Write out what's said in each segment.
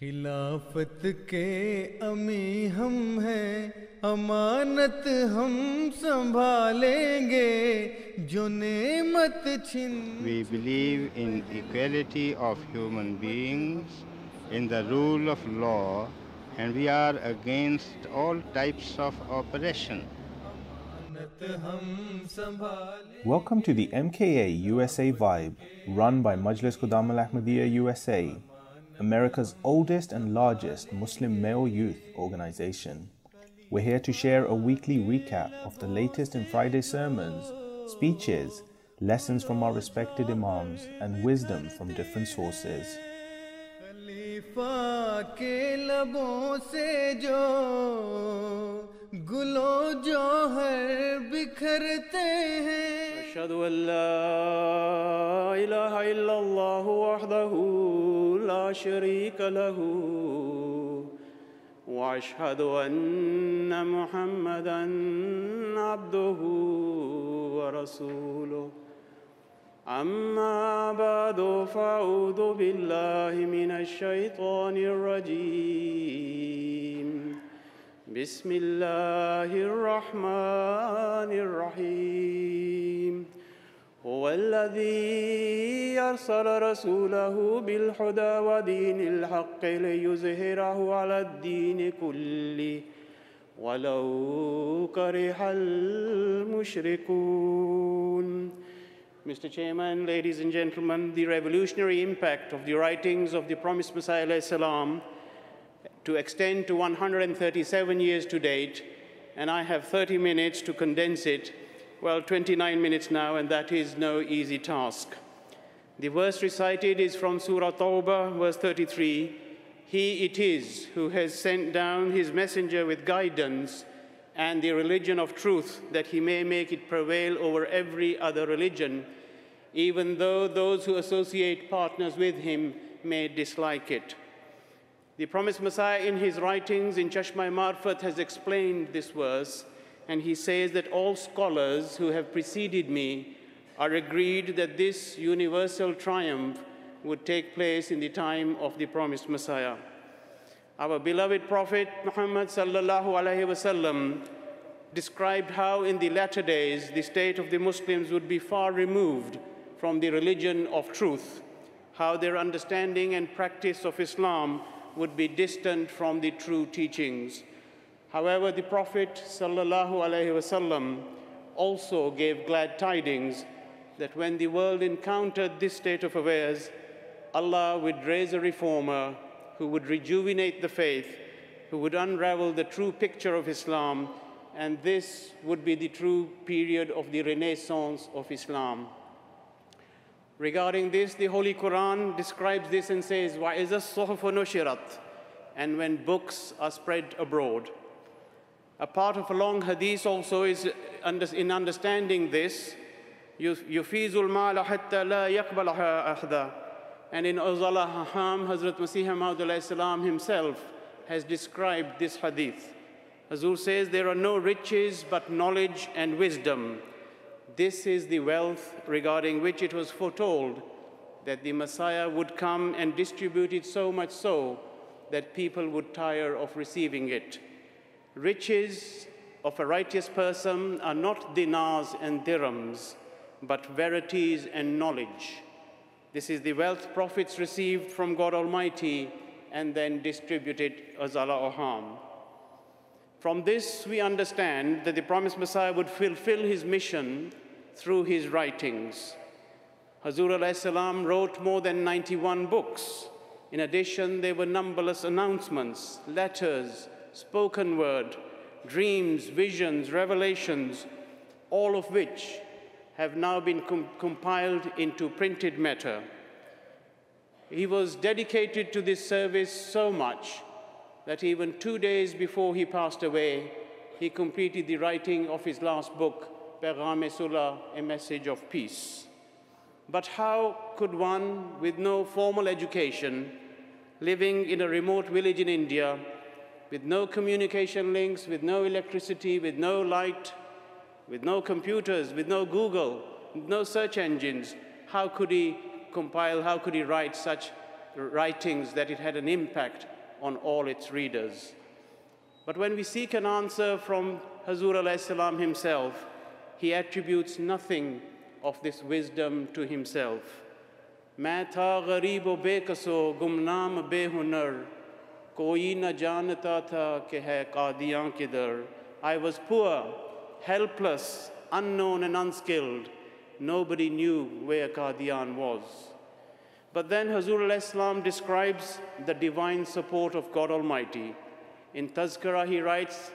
خلافت کے امی ہم ہیں امانت ہم سنبھالیں گے جو نعمت چھن۔ We believe in equality of human beings in the rule of law and we are against all types of oppression Welcome to the MKA USA Vibe, run by Majlis Qudam Al Ahmadiyya USA. America's oldest and largest Muslim male youth organization. We're here to share a weekly recap of the latest in Friday sermons, speeches, lessons from our respected Imams, and wisdom from different sources. لا شريك له. وأشهد أن محمدا عبده ورسوله. أما بعد فأعوذ بالله من الشيطان الرجيم. بسم الله الرحمن الرحيم. هو الذي أرسل رسوله بالهدى ودين الحق ليظهره على الدين كله ولو كره المشركون Mr. Chairman, ladies and gentlemen, the revolutionary impact of the writings of the promised Messiah alayhi salam to extend to 137 years to date, and I have 30 minutes to condense it. well, 29 minutes now, and that is no easy task. The verse recited is from Surah Tawbah, verse 33. He it is who has sent down his messenger with guidance and the religion of truth, that he may make it prevail over every other religion, even though those who associate partners with him may dislike it. The promised Messiah, in his writings in Chashma Marfat, has explained this verse, and he says that all scholars who have preceded me are agreed that this universal triumph would take place in the time of the promised Messiah. Our beloved Prophet Muhammad wasallam described how in the latter days the state of the Muslims would be far removed from the religion of truth, how their understanding and practice of Islam would be distant from the true teachings. However, the Prophet sallallahu alaihi wasallam also gave glad tidings that when the world encountered this state of affairs, Allah would raise a reformer who would rejuvenate the faith, who would unravel the true picture of Islam, and this would be the true period of the renaissance of Islam. Regarding this, the Holy Quran describes this and says, وَإِذَا الصُّحُفُ نُشِرَتْ And when books are spread abroad. A part of a long hadith also is in understanding this, يُفِيزُ الْمَالَ حَتَّى لَا يَقْبَلَهَا أَحْدًا And in Uzala Haham, Hazrat Masih Maud himself has described this hadith. Hazur says, There are no riches but knowledge and wisdom. This is the wealth regarding which it was foretold that the Messiah would come and distribute it so much so that people would tire of receiving it. Riches of a righteous person are not dinars and dirhams, but verities and knowledge. This is the wealth prophets received from God Almighty and then distributed as Allah Oham. From this, we understand that the promised Messiah would fulfill his mission through his writings. Hazur salam wrote more than 91 books. In addition, there were numberless announcements, letters, spoken word, dreams, visions, revelations, all of which have now been com compiled into printed matter. He was dedicated to this service so much that even two days before he passed away, he completed the writing of his last book, Pegam Sulah, A Message of Peace. But how could one with no formal education, living in a remote village in India, with no communication links, with no electricity, with no light, with no computers, with no Google, with no search engines, how could he compile, how could he write such writings that it had an impact on all its readers. But when we seek an answer from Hazur alayhi salam himself, he attributes nothing of this wisdom to himself. मैं था गरीब व बेकसो गुमनाम बेहुनर कोई न जानता था कि है कादियाँ किधर I was poor, helpless, unknown and unskilled. Nobody knew where Qadian was. But then Hazur al-Islam describes the divine support of God Almighty. In Tazkirah he writes,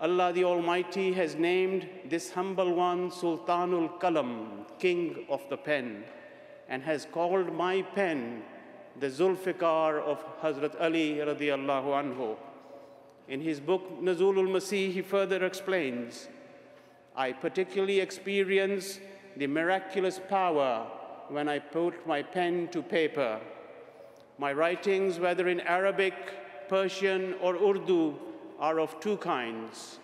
Allah the Almighty has named this humble one Sultanul Kalam, king of the pen, and has called my pen the Zulfikar of Hazrat Ali radiallahu anhu. In his book Nuzulul Masih, he further explains, I particularly experience the miraculous power when I put my pen to paper. My writings, whether in Arabic, Persian, or Urdu, are of two kinds.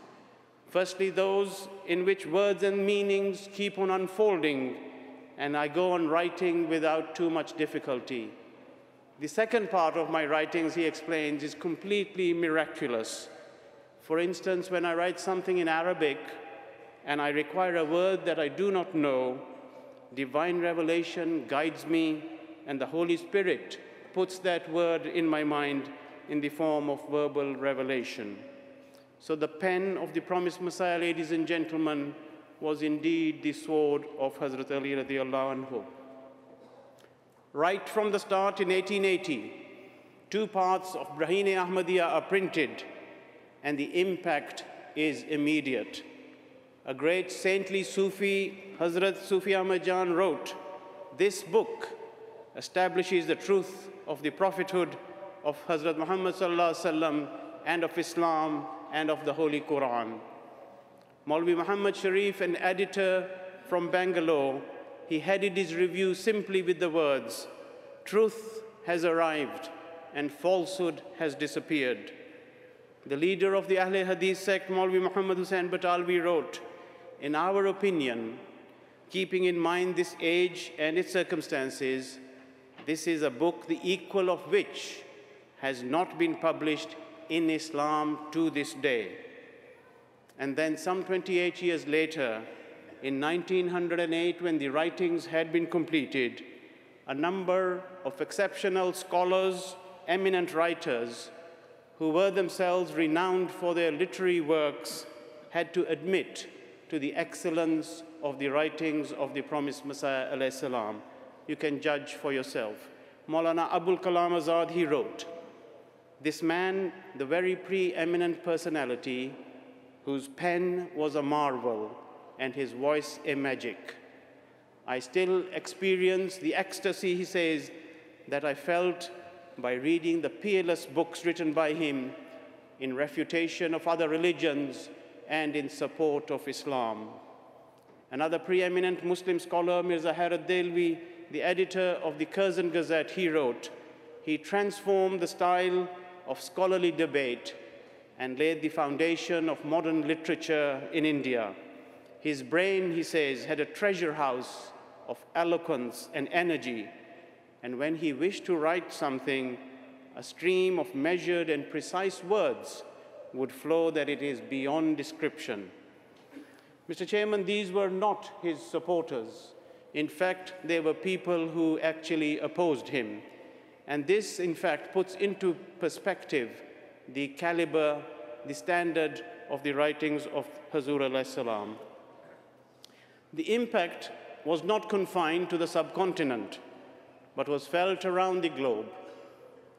Firstly, those in which words and meanings keep on unfolding, and I go on writing without too much difficulty. The second part of my writings, he explains, is completely miraculous. For instance, when I write something in Arabic and I require a word that I do not know, divine revelation guides me, and the Holy Spirit puts that word in my mind in the form of verbal revelation. So the pen of the promised Messiah, ladies and gentlemen, was indeed the sword of Hazrat Ali radiallahu anhu. Right from the start in 1880, two parts of Brahine Ahmadiyya are printed, and the impact is immediate. A great saintly Sufi, Hazrat Sufi Ahmad Jan, wrote, This book establishes the truth of the prophethood of Hazrat Muhammad and of Islam and of the Holy Quran. Maulvi Muhammad Sharif, an editor from Bangalore, he headed his review simply with the words, Truth has arrived and falsehood has disappeared. The leader of the Ahle Hadith sect, Maulvi Muhammad Hussain Batalvi, wrote, In our opinion, keeping in mind this age and its circumstances, this is a book the equal of which has not been published in Islam to this day. And then, some 28 years later, in 1908, when the writings had been completed, a number of exceptional scholars, eminent writers, who were themselves renowned for their literary works, had to admit to the excellence of the writings of the promised Messiah. You can judge for yourself. Maulana Abul Kalam Azad, he wrote, This man, the very preeminent personality, whose pen was a marvel and his voice a magic. I still experience the ecstasy, he says, that I felt by reading the peerless books written by him in refutation of other religions and in support of Islam. Another preeminent Muslim scholar, Mirza Hairat Dehlvi, the editor of the Curzon Gazette, he wrote, he transformed the style of scholarly debate and laid the foundation of modern literature in India. His brain, he says, had a treasure house of eloquence and energy, and when he wished to write something, a stream of measured and precise words would flow that it is beyond description. Mr. Chairman, these were not his supporters. In fact, they were people who actually opposed him. And this, in fact, puts into perspective the caliber, the standard of the writings of Hazur alayhi salam. The impact was not confined to the subcontinent, but was felt around the globe.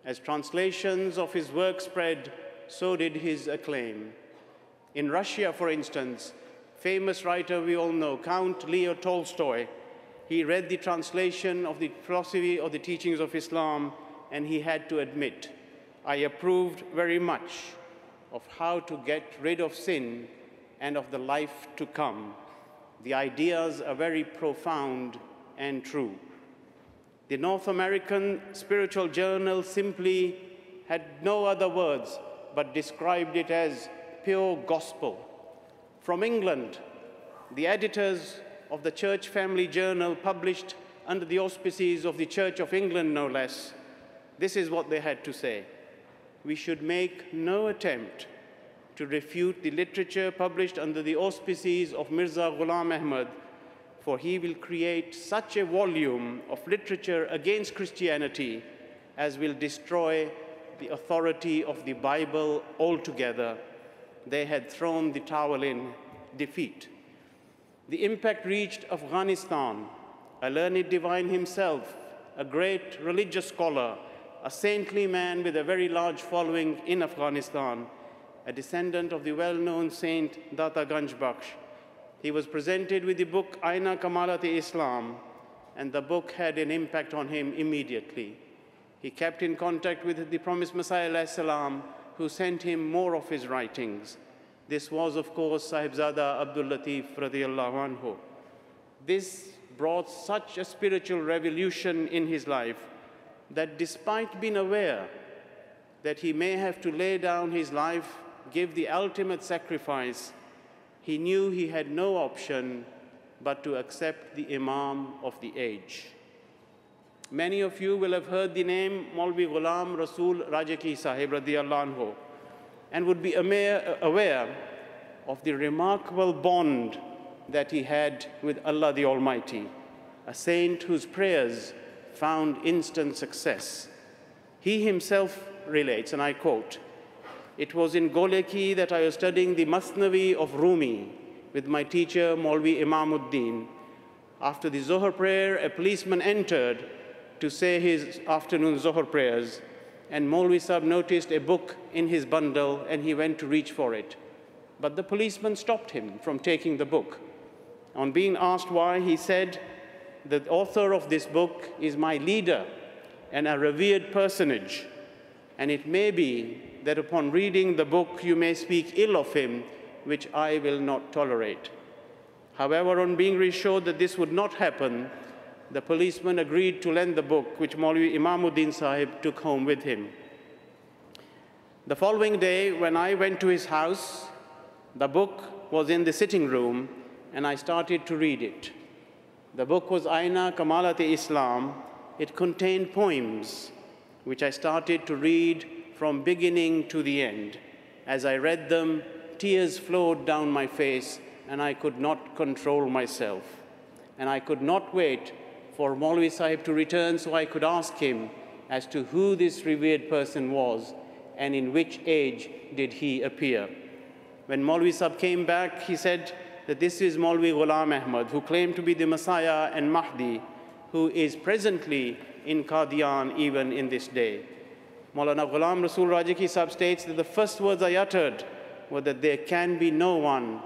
As translations of his work spread, so did his acclaim. In Russia, for instance, famous writer we all know, Count Leo Tolstoy, he read the translation of the philosophy of the teachings of Islam and he had to admit, I approved very much of how to get rid of sin and of the life to come. The ideas are very profound and true. The North American Spiritual Journal simply had no other words but described it as pure gospel. From England, the editors of the Church Family Journal published under the auspices of the Church of England, no less, This is what they had to say. We should make no attempt to refute the literature published under the auspices of Mirza Ghulam Ahmad, for he will create such a volume of literature against Christianity as will destroy the authority of the Bible altogether. They had thrown the towel in defeat. The impact reached Afghanistan. A learned divine himself, a great religious scholar, a saintly man with a very large following in Afghanistan, a descendant of the well-known saint Data Ganj Bakhsh. He was presented with the book Aina Kamalat-e Islam, and the book had an impact on him immediately. He kept in contact with the promised Messiah salam, who sent him more of his writings. This was, of course, Sahibzada Abdul Latif radiallahu anhu. This brought such a spiritual revolution in his life that despite being aware that he may have to lay down his life, give the ultimate sacrifice, he knew he had no option but to accept the Imam of the age. Many of you will have heard the name Maulvi Ghulam Rasul Rajaki Sahib anhu and would be aware of the remarkable bond that he had with Allah the Almighty, a saint whose prayers found instant success. He himself relates, and I quote, It was in Goleki that I was studying the Masnavi of Rumi with my teacher, Maulvi Imamuddin. After the Zohar prayer, a policeman entered to say his afternoon Zohar prayers, and Maulvi Sahib noticed a book in his bundle and he went to reach for it. But the policeman stopped him from taking the book. On being asked why, he said, The author of this book is my leader and a revered personage, and it may be that upon reading the book you may speak ill of him, which I will not tolerate. However, on being reassured that this would not happen, the policeman agreed to lend the book, which Maulvi Imamuddin Sahib took home with him. The following day, when I went to his house, the book was in the sitting room, and I started to read it. The book was Aina Kamalat-e Islam. It contained poems, which I started to read from beginning to the end. As I read them, tears flowed down my face, and I could not control myself. And I could not wait for Maulvi Sahib to return so I could ask him as to who this revered person was and in which age did he appear. When Maulvi Sahib came back, he said that this is Maulvi Ghulam Ahmad, who claimed to be the Messiah and Mahdi, who is presently in Qadian even in this day. Maulana Ghulam Rasul Rajaki Sahib states that the first words I uttered were that there can be no one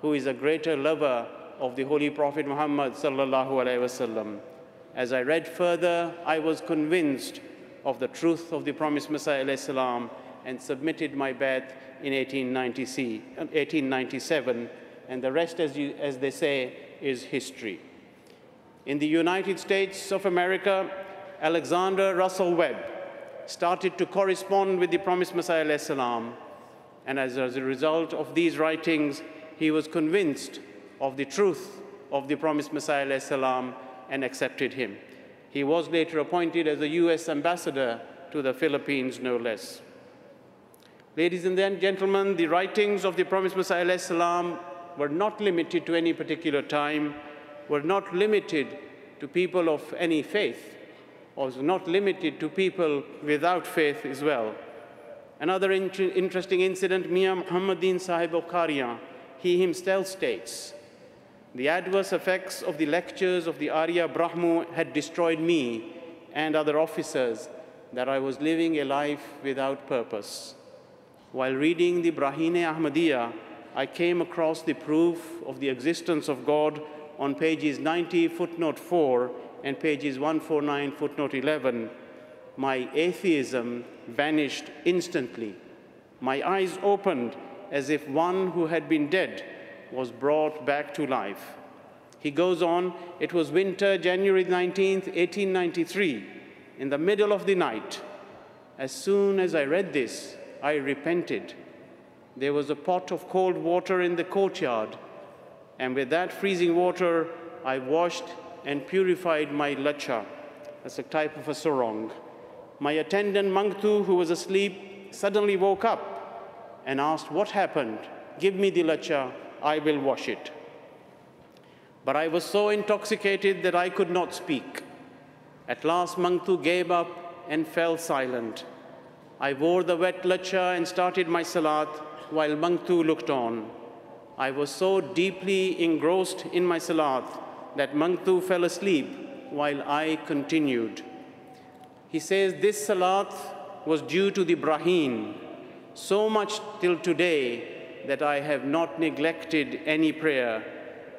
who is a greater lover of the Holy Prophet Muhammad sallallahu alaihi wasallam. As I read further, I was convinced of the truth of the promised Messiah salam, and submitted my bai'at in 1897, and the rest, as, you, as they say, is history. In the United States of America, Alexander Russell Webb started to correspond with the promised Messiah and as a result of these writings, he was convinced of the truth of the promised Messiah and accepted him. He was later appointed as a U.S. ambassador to the Philippines, no less. Ladies and gentlemen, the writings of the promised Messiah were not limited to any particular time, were not limited to people of any faith, was not limited to people without faith as well. Another in interesting incident, Mia Muhammadin Sahib of Kariyan, he himself states, the adverse effects of the lectures of the Arya Brahmo had destroyed me and other officers, that I was living a life without purpose. While reading the Brahine Ahmadiyya, I came across the proof of the existence of God on pages 90, footnote 4, and pages 149, footnote 11. My atheism vanished instantly. My eyes opened as if one who had been dead was brought back to life. He goes on, it was winter, January 19th, 1893, in the middle of the night. As soon as I read this, I repented. There was a pot of cold water in the courtyard, and with that freezing water, I washed and purified my lacha. That's a type of a sarong. My attendant Mangtu, who was asleep, suddenly woke up and asked, What happened? Give me the lacha, I will wash it. But I was so intoxicated that I could not speak. At last, Mangtu gave up and fell silent. I wore the wet lacha and started my salat while Mangtu looked on. I was so deeply engrossed in my salat that Mangtu fell asleep while I continued. He says this salat was due to the Brahim, so much till today that I have not neglected any prayer,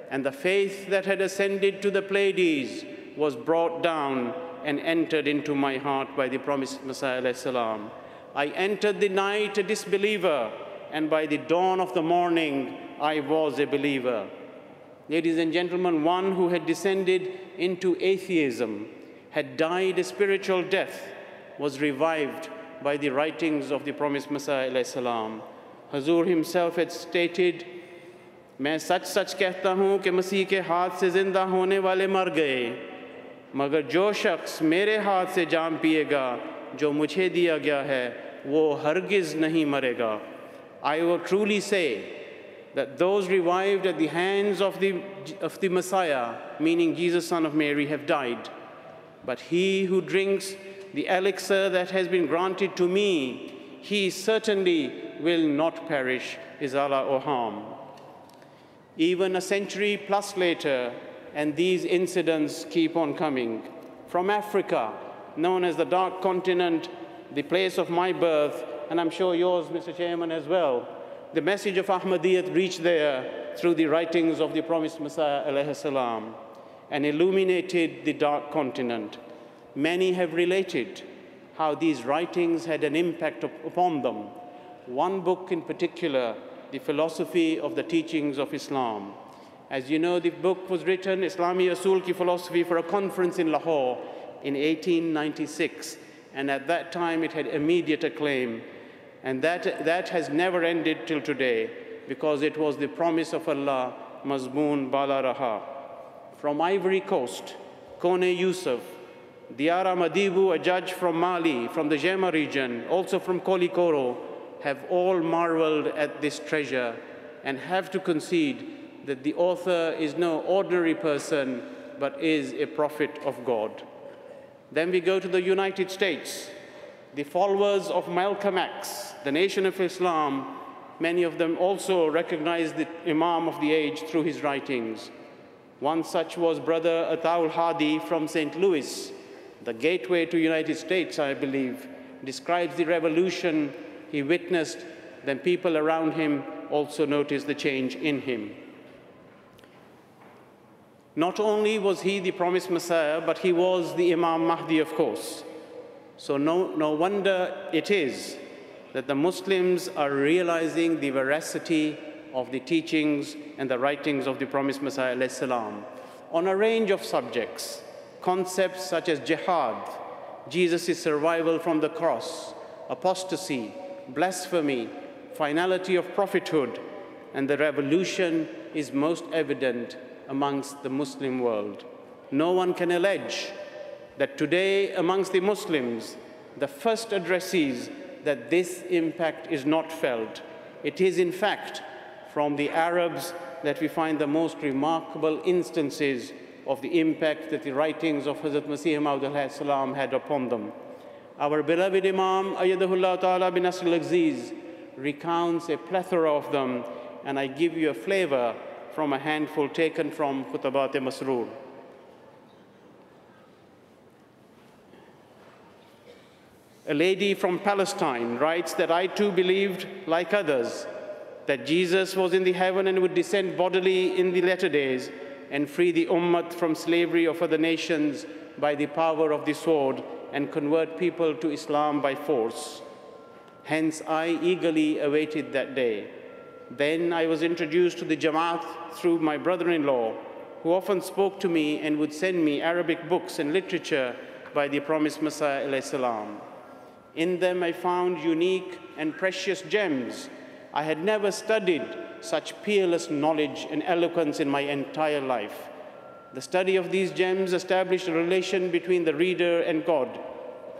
and the faith that had ascended to the Pleiades was brought down and entered into my heart by the promised Messiah. I entered the night a disbeliever, and by the dawn of the morning I was a believer Ladies and gentlemen, one who had descended into atheism, had died a spiritual death, was revived by the writings of the promised Messiah. Salam. Hazur himself had stated, मैं सच सच कहता हूँ कि मसीह के हाथ से ज़िंदा होने वाले मर गए मगर जो शख्स मेरे हाथ से जाम पिएगा जो मुझे दिया गया है वो हरगिज़ नहीं मरेगा I will truly say that those revived at the hands of the, of the Messiah, meaning Jesus, son of Mary, have died. But he who drinks the elixir that has been granted to me, he certainly will not perish, is Allah or harm. Even a century plus later, and these incidents keep on coming. From Africa, known as the Dark Continent, the place of my birth, and I'm sure yours, Mr. Chairman, as well, the message of Ahmadiyyat reached there through the writings of the promised Messiah salam, and illuminated the dark continent. Many have related how these writings had an impact upon them. One book in particular, The Philosophy of the Teachings of Islam. As you know, the book was written, Islami Asul Ki Philosophy, for a conference in Lahore in 1896, and at that time it had immediate acclaim. And that, that has never ended till today because it was the promise of Allah, Mazmoon Bala Raha. From Ivory Coast, Kone Yusuf, Diara Madibu, a judge from Mali, from the Jema region, also from Koulikoro, have all marveled at this treasure and have to concede that the author is no ordinary person, but is a prophet of God. Then we go to the United States, the followers of Malcolm X, the Nation of Islam, many of them also recognized the Imam of the age through his writings. One such was Brother Ataul Hadi from St. Louis, the gateway to United States, I believe, describes the revolution he witnessed, then people around him also noticed the change in him. Not only was he the promised Messiah, but he was the Imam Mahdi, of course. So no, no wonder it is that the Muslims are realizing the veracity of the teachings and the writings of the promised Messiah salam, on a range of subjects, concepts such as jihad, Jesus' survival from the cross, apostasy, blasphemy, finality of prophethood, and the revolution is most evident amongst the Muslim world. No one can allege that today amongst the Muslims, the first addressees that this impact is not felt. It is in fact from the Arabs that we find the most remarkable instances of the impact that the writings of Hazrat Masih Maud had upon them. Our beloved Imam Ayadahullah Ta'ala bin Nasr al-Aziz recounts a plethora of them, and I give you a flavor from a handful taken from Khutabat Masroor. A lady from Palestine writes that I too believed, like others, that Jesus was in the heaven and would descend bodily in the latter days and free the ummah from slavery of other nations by the power of the sword and convert people to Islam by force. Hence, I eagerly awaited that day. Then I was introduced to the Jamaat through my brother-in-law, who often spoke to me and would send me Arabic books and literature by the promised Messiah. In them I found unique and precious gems. I had never studied such peerless knowledge and eloquence in my entire life. The study of these gems established a relation between the reader and God.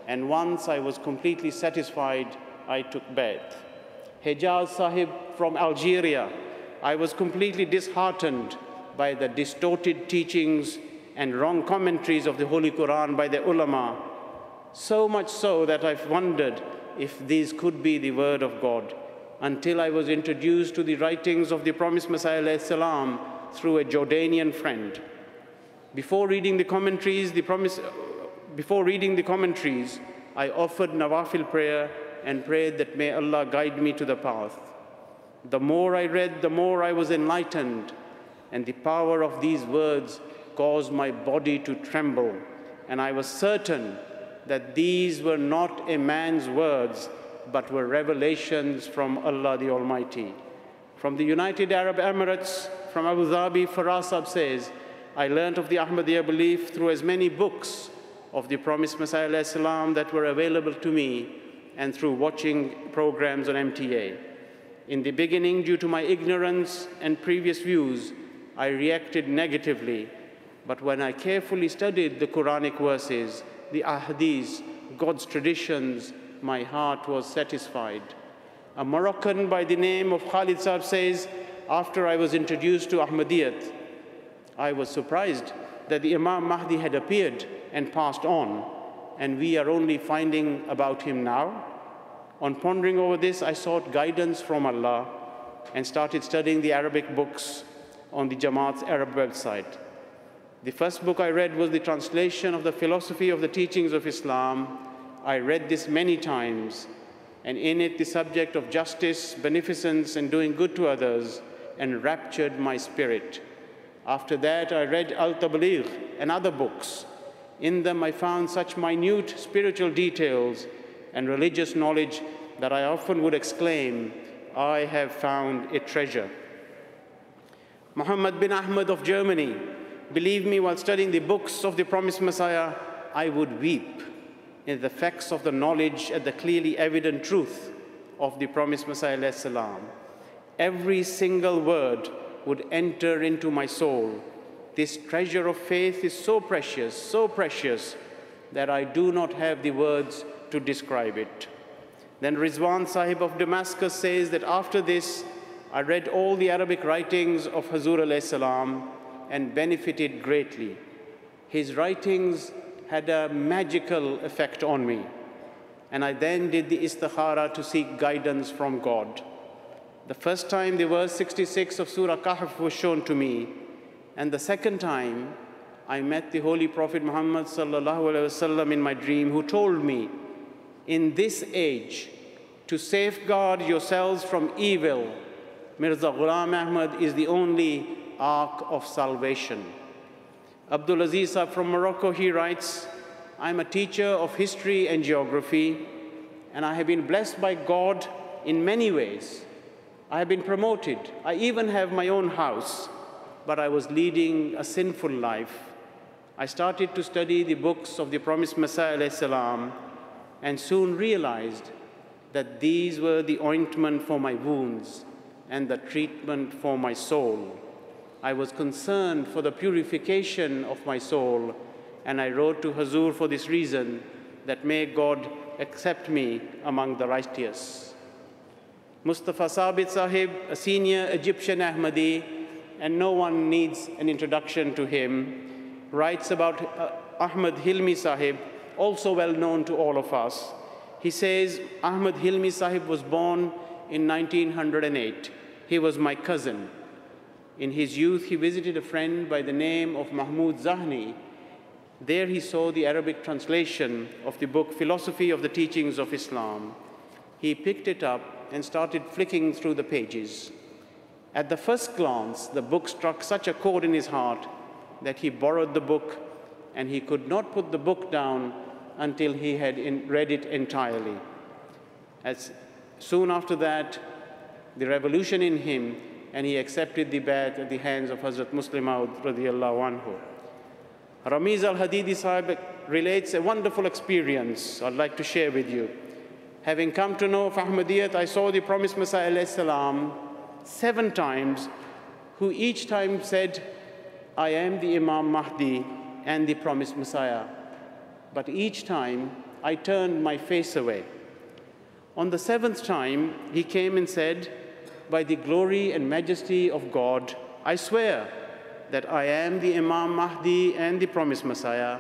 and once I was completely satisfied, I took bath. Hejaz Sahib from Algeria, I was completely disheartened by the distorted teachings and wrong commentaries of the Holy Quran by the ulama, so much so that I've wondered if these could be the word of God until I was introduced to the writings of the promised Messiah salam, through a Jordanian friend. Before reading the commentaries, the promise, before reading the commentaries, I offered Nawafil prayer and prayed that may Allah guide me to the path. The more I read, the more I was enlightened, and the power of these words caused my body to tremble, and I was certain that these were not a man's words, but were revelations from Allah the Almighty. From the United Arab Emirates, from Abu Dhabi, Farasab says, I learned of the Ahmadiyya belief through as many books of the promised Messiah that were available to me and through watching programs on MTA. In the beginning, due to my ignorance and previous views, I reacted negatively. But when I carefully studied the Quranic verses, the ahadith, God's traditions, my heart was satisfied. A Moroccan by the name of Khalid Saab says, after I was introduced to Ahmadiyyat, I was surprised that the Imam Mahdi had appeared and passed on, and we are only finding about him now. On pondering over this, I sought guidance from Allah and started studying the Arabic books on the Jamaat's Arab website. The first book I read was the translation of the philosophy of the teachings of Islam. I read this many times, and in it the subject of justice, beneficence, and doing good to others enraptured my spirit. After that, I read Al-Tabligh and other books. In them, I found such minute spiritual details and religious knowledge that I often would exclaim, I have found a treasure. Muhammad bin Ahmad of Germany, believe me, while studying the books of the promised Messiah, I would weep in the effects of the knowledge and the clearly evident truth of the promised Messiah. Salam. Every single word would enter into my soul. This treasure of faith is so precious, so precious, that I do not have the words to describe it. Then Rizwan Sahib of Damascus says that after this, I read all the Arabic writings of Hazur alayhi salam and benefited greatly. His writings had a magical effect on me. And I then did the istikhara to seek guidance from God. The first time the verse 66 of Surah Kahf was shown to me, and the second time I met the Holy Prophet Muhammad in my dream, who told me, in this age, to safeguard yourselves from evil, Mirza Ghulam Ahmad is the only ark of salvation. Abdul Aziz from Morocco, he writes, I'm a teacher of history and geography, and I have been blessed by God in many ways. I have been promoted. I even have my own house, but I was leading a sinful life. I started to study the books of the promised Messiah and soon realized that these were the ointment for my wounds and the treatment for my soul. I was concerned for the purification of my soul, and I wrote to Hazur for this reason that may God accept me among the righteous. Mustafa Sabit Sahib, a senior Egyptian Ahmadi, and no one needs an introduction to him, writes about uh, Ahmad Hilmi Sahib, also well known to all of us. He says, Ahmad Hilmi Sahib was born in 1908. He was my cousin. In his youth, he visited a friend by the name of Mahmud Zahni. There he saw the Arabic translation of the book Philosophy of the Teachings of Islam. He picked it up and started flicking through the pages. At the first glance, the book struck such a chord in his heart that he borrowed the book and he could not put the book down until he had read it entirely. As soon after that, the revolution in him and he accepted the bat at the hands of Hazrat Musleh Maud radiallahu anhu. Ramiz al-Hadidi Sahib relates a wonderful experience I'd like to share with you. Having come to know of Ahmadiyyat, I saw the promised Messiah seven times, who each time said, I am the Imam Mahdi and the promised Messiah. But each time I turned my face away. On the seventh time, he came and said, By the glory and majesty of God, I swear that I am the Imam Mahdi and the promised Messiah.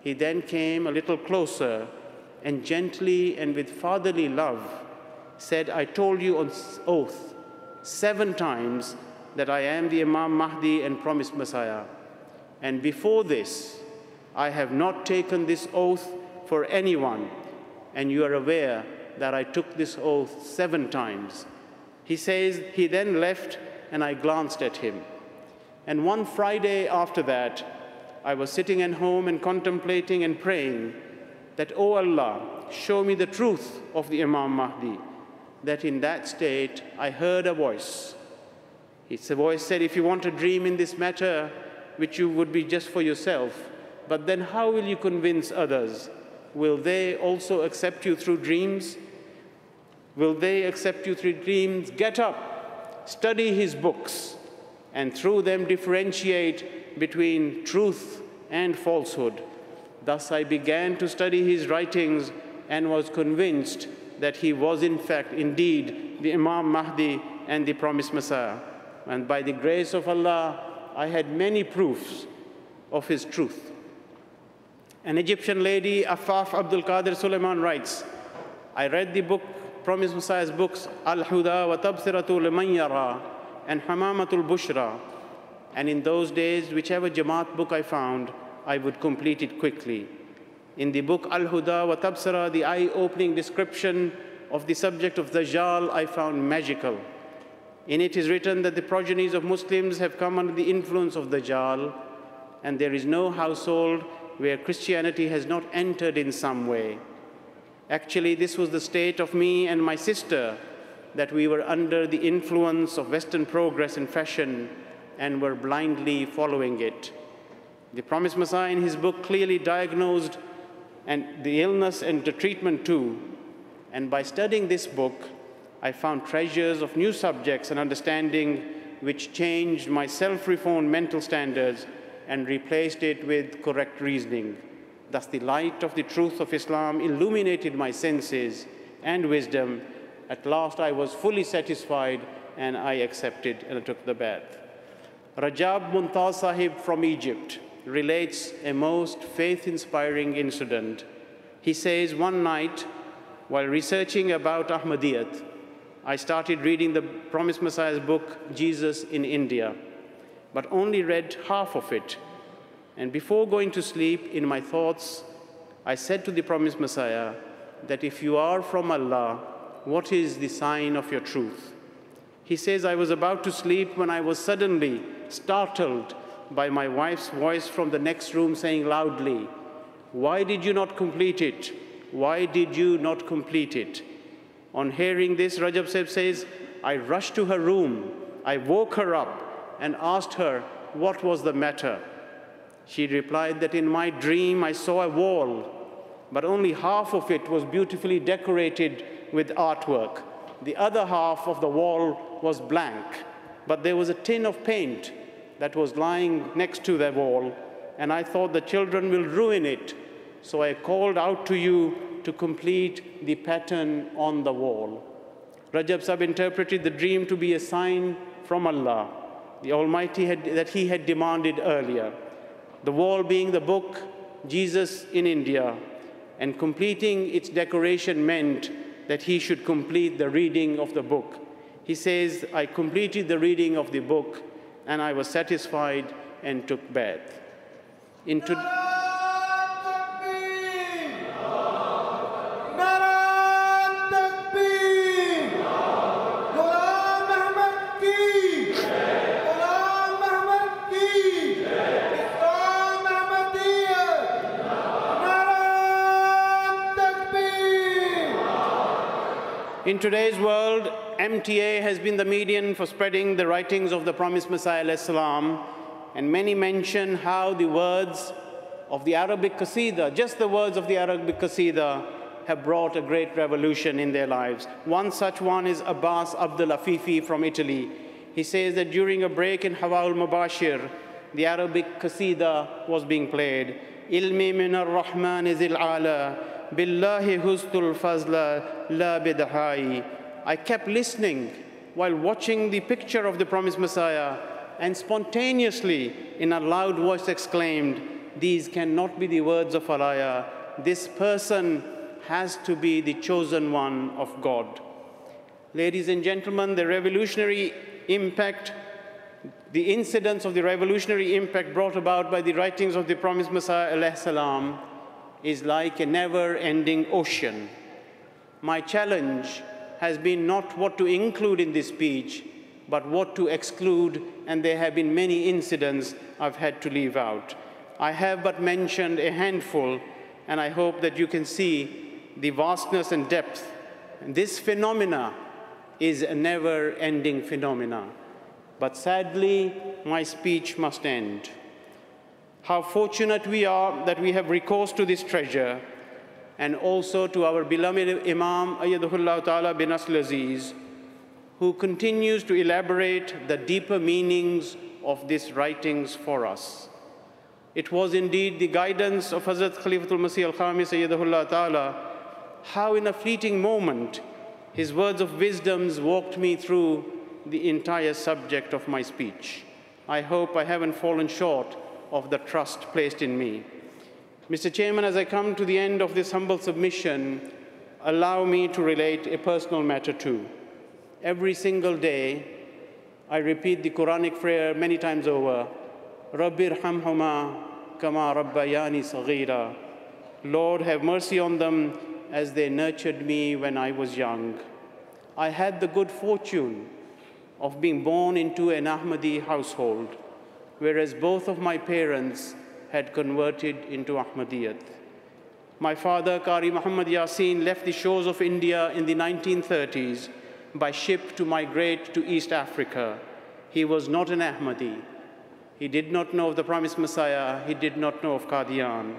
He then came a little closer and gently and with fatherly love said, I told you on oath seven times that I am the Imam Mahdi and promised Messiah. And before this, I have not taken this oath for anyone, and you are aware that I took this oath seven times. He says, he then left, and I glanced at him. And one Friday after that, I was sitting at home and contemplating and praying that, O oh Allah, show me the truth of the Imam Mahdi. That in that state, I heard a voice. It's a voice said, if you want a dream in this matter, which you would be just for yourself, but then how will you convince others? Will they also accept you through dreams? Will they accept you through dreams? Get up, study his books, and through them differentiate between truth and falsehood. Thus I began to study his writings and was convinced that he was in fact indeed the Imam Mahdi and the promised Messiah. And by the grace of Allah, I had many proofs of his truth. An Egyptian lady, Afaf Abdul Qadir Suleiman writes, I read the book, Promised Messiah's books, Al-Huda wa Tabsiratu liman yara and Hamamatul Bushra. And in those days, whichever Jamaat book I found, I would complete it quickly. In the book Al-Huda wa Tabsira, the eye-opening description of the subject of Dajjal I found magical. In it is written that the progenies of Muslims have come under the influence of Dajjal, and there is no household where Christianity has not entered in some way. Actually, this was the state of me and my sister, that we were under the influence of Western progress and fashion and were blindly following it. The promised Messiah in his book clearly diagnosed and the illness and the treatment too. And by studying this book, I found treasures of new subjects and understanding which changed my self-reformed mental standards and replaced it with correct reasoning. Thus the light of the truth of Islam illuminated my senses and wisdom. At last I was fully satisfied and I accepted and I took the bath. Rajab Muntaz Sahib from Egypt relates a most faith-inspiring incident. He says, one night, while researching about Ahmadiyyat, I started reading the Promised Messiah's book, Jesus in India, but only read half of it. And before going to sleep, in my thoughts, I said to the Promised Messiah that if you are from Allah, what is the sign of your truth? He says, I was about to sleep when I was suddenly startled by my wife's voice from the next room saying loudly, Why did you not complete it? Why did you not complete it? On hearing this, Rajab Sahib says, I rushed to her room. I woke her up and asked her what was the matter. She replied that in my dream I saw a wall, but only half of it was beautifully decorated with artwork. The other half of the wall was blank, but there was a tin of paint that was lying next to the wall, and I thought the children will ruin it. So I called out to you to complete the pattern on the wall. Rajab Sahib interpreted the dream to be a sign from Allah, the Almighty had, that He had demanded earlier. The wall being the book, Jesus in India, and completing its decoration meant that he should complete the reading of the book. He says, I completed the reading of the book and I was satisfied and took bath. In to- today's world, MTA has been the medium for spreading the writings of the promised Messiah salam, and many mention how the words of the Arabic Qasida, just the words of the Arabic Qasida, have brought a great revolution in their lives. One such one is Abbas Abdul Afifi from Italy. He says that during a break in Hiwar al-Mubashir, the Arabic Qasida was being played. Ilmi min ar-Rahman zil ala billahi hustul fazla la bidahai. I kept listening while watching the picture of the promised Messiah and spontaneously in a loud voice exclaimed, these cannot be the words of Allah. This person has to be the chosen one of God. Ladies and gentlemen, the revolutionary impact, the incidents of the revolutionary impact brought about by the writings of the promised Messiah salam, is like a never-ending ocean. My challenge has been not what to include in this speech, but what to exclude, and there have been many incidents I've had to leave out. I have but mentioned a handful, and I hope that you can see the vastness and depth. This phenomena is a never-ending phenomena. But sadly, my speech must end. How fortunate we are that we have recourse to this treasure and also to our beloved Imam Ayyadahullah Ta'ala bin Asl Aziz, who continues to elaborate the deeper meanings of these writings for us. It was indeed the guidance of Hazrat Khalifatul Masih al-Khamis Ayyadahullah Ta'ala, how in a fleeting moment his words of wisdoms walked me through the entire subject of my speech. I hope I haven't fallen short of the trust placed in me. Mr. Chairman, as I come to the end of this humble submission, allow me to relate a personal matter too. Every single day, I repeat the Quranic prayer many times over, Rabbir hamhuma kama rabbayani saghira. Lord, have mercy on them as they nurtured me when I was young. I had the good fortune of being born into an Ahmadi household, whereas both of my parents had converted into Ahmadiyyat. My father, Qari Muhammad Yasin, left the shores of India in the 1930s by ship to migrate to East Africa. He was not an Ahmadi. He did not know of the promised Messiah. He did not know of Qadian.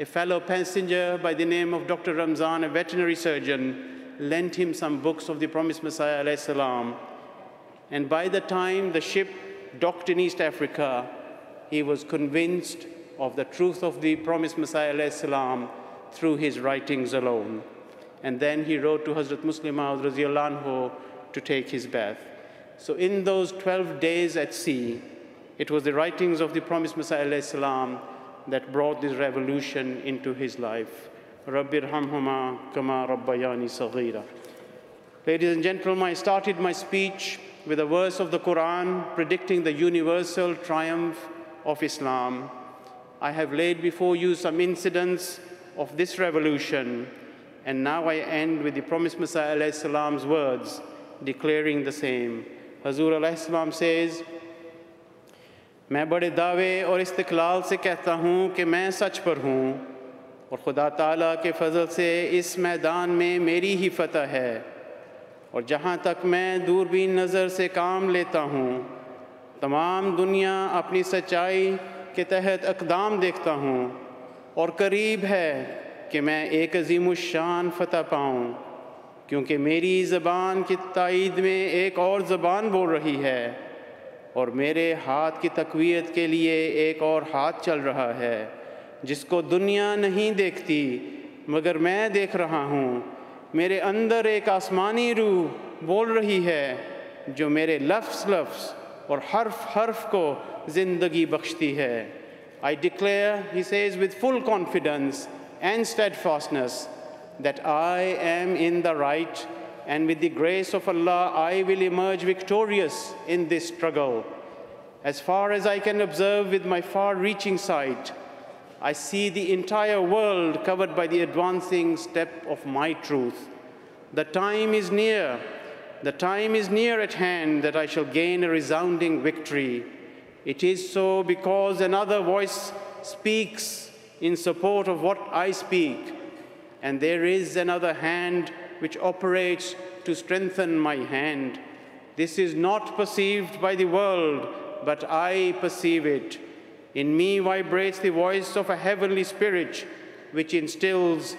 A fellow passenger by the name of Dr. Ramzan, a veterinary surgeon, lent him some books of the promised Messiah salam. And by the time the ship docked in East Africa, he was convinced of the truth of the promised Messiah salam through his writings alone. And then he wrote to Hazrat Musleh Maud to take his bai'at. So in those 12 days at sea, it was the writings of the promised Messiah salam that brought this revolution into his life. Rabbir hamhuma kama rabbayani saghira. Ladies and gentlemen, I started my speech with a verse of the Quran predicting the universal triumph of Islam. I have laid before you some incidents of this revolution, and now I end with the promised Messiah salam's words declaring the same. Hazur salam says, मैं बड़े दावे और Istiklal से कहता हूँ कि मैं सच पर हूँ और खुदा ताला के फजल से इस मैदान में मेरी ही फतह है اور جہاں تک میں دوربین نظر سے کام لیتا ہوں، تمام دنیا اپنی سچائی کے تحت اقدام دیکھتا ہوں اور قریب ہے کہ میں ایک عظیم الشان فتح پاؤں، کیونکہ میری زبان کی تائید میں ایک اور زبان بول رہی ہے اور میرے ہاتھ کی تقویت کے لیے ایک اور ہاتھ چل رہا ہے، جس کو دنیا نہیں دیکھتی مگر میں دیکھ رہا ہوں۔ मेरे अंदर एक आसमानी रूह बोल रही है जो मेरे लफ्स लफ्स और हर्फ हर्फ को ज़िंदगी बख्शती है I declare, he says with full confidence and steadfastness, that I am in the right and with the grace of Allah, I will emerge victorious in this struggle. As far as I can observe with my far-reaching sight, I see the entire world covered by the advancing step of my truth. The time is near, the time is near at hand that I shall gain a resounding victory. It is so because another voice speaks in support of what I speak, and there is another hand which operates to strengthen my hand. This is not perceived by the world, but I perceive it. In me vibrates the voice of a heavenly spirit, which instills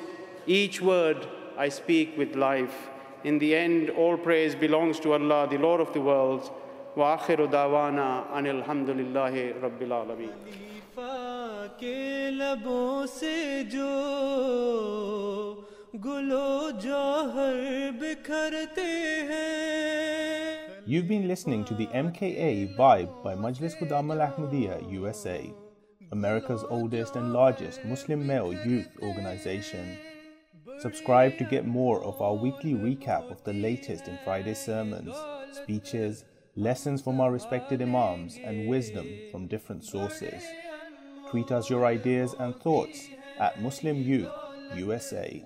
each word I speak with life. In the end, all praise belongs to Allah, the Lord of the worlds. وآخر دعوانا أن الحمد لله رب العالمين के लबों से जो गुलो जौहर बिखरते हैं You've been listening to the MKA Vibe by Majlis Khuddam Al Ahmadiyya USA, America's oldest and largest Muslim male youth organization. Subscribe to get more of our weekly recap of the latest in Friday sermons, speeches, lessons from our respected Imams, and wisdom from different sources. Tweet us your ideas and thoughts at Muslim Youth USA.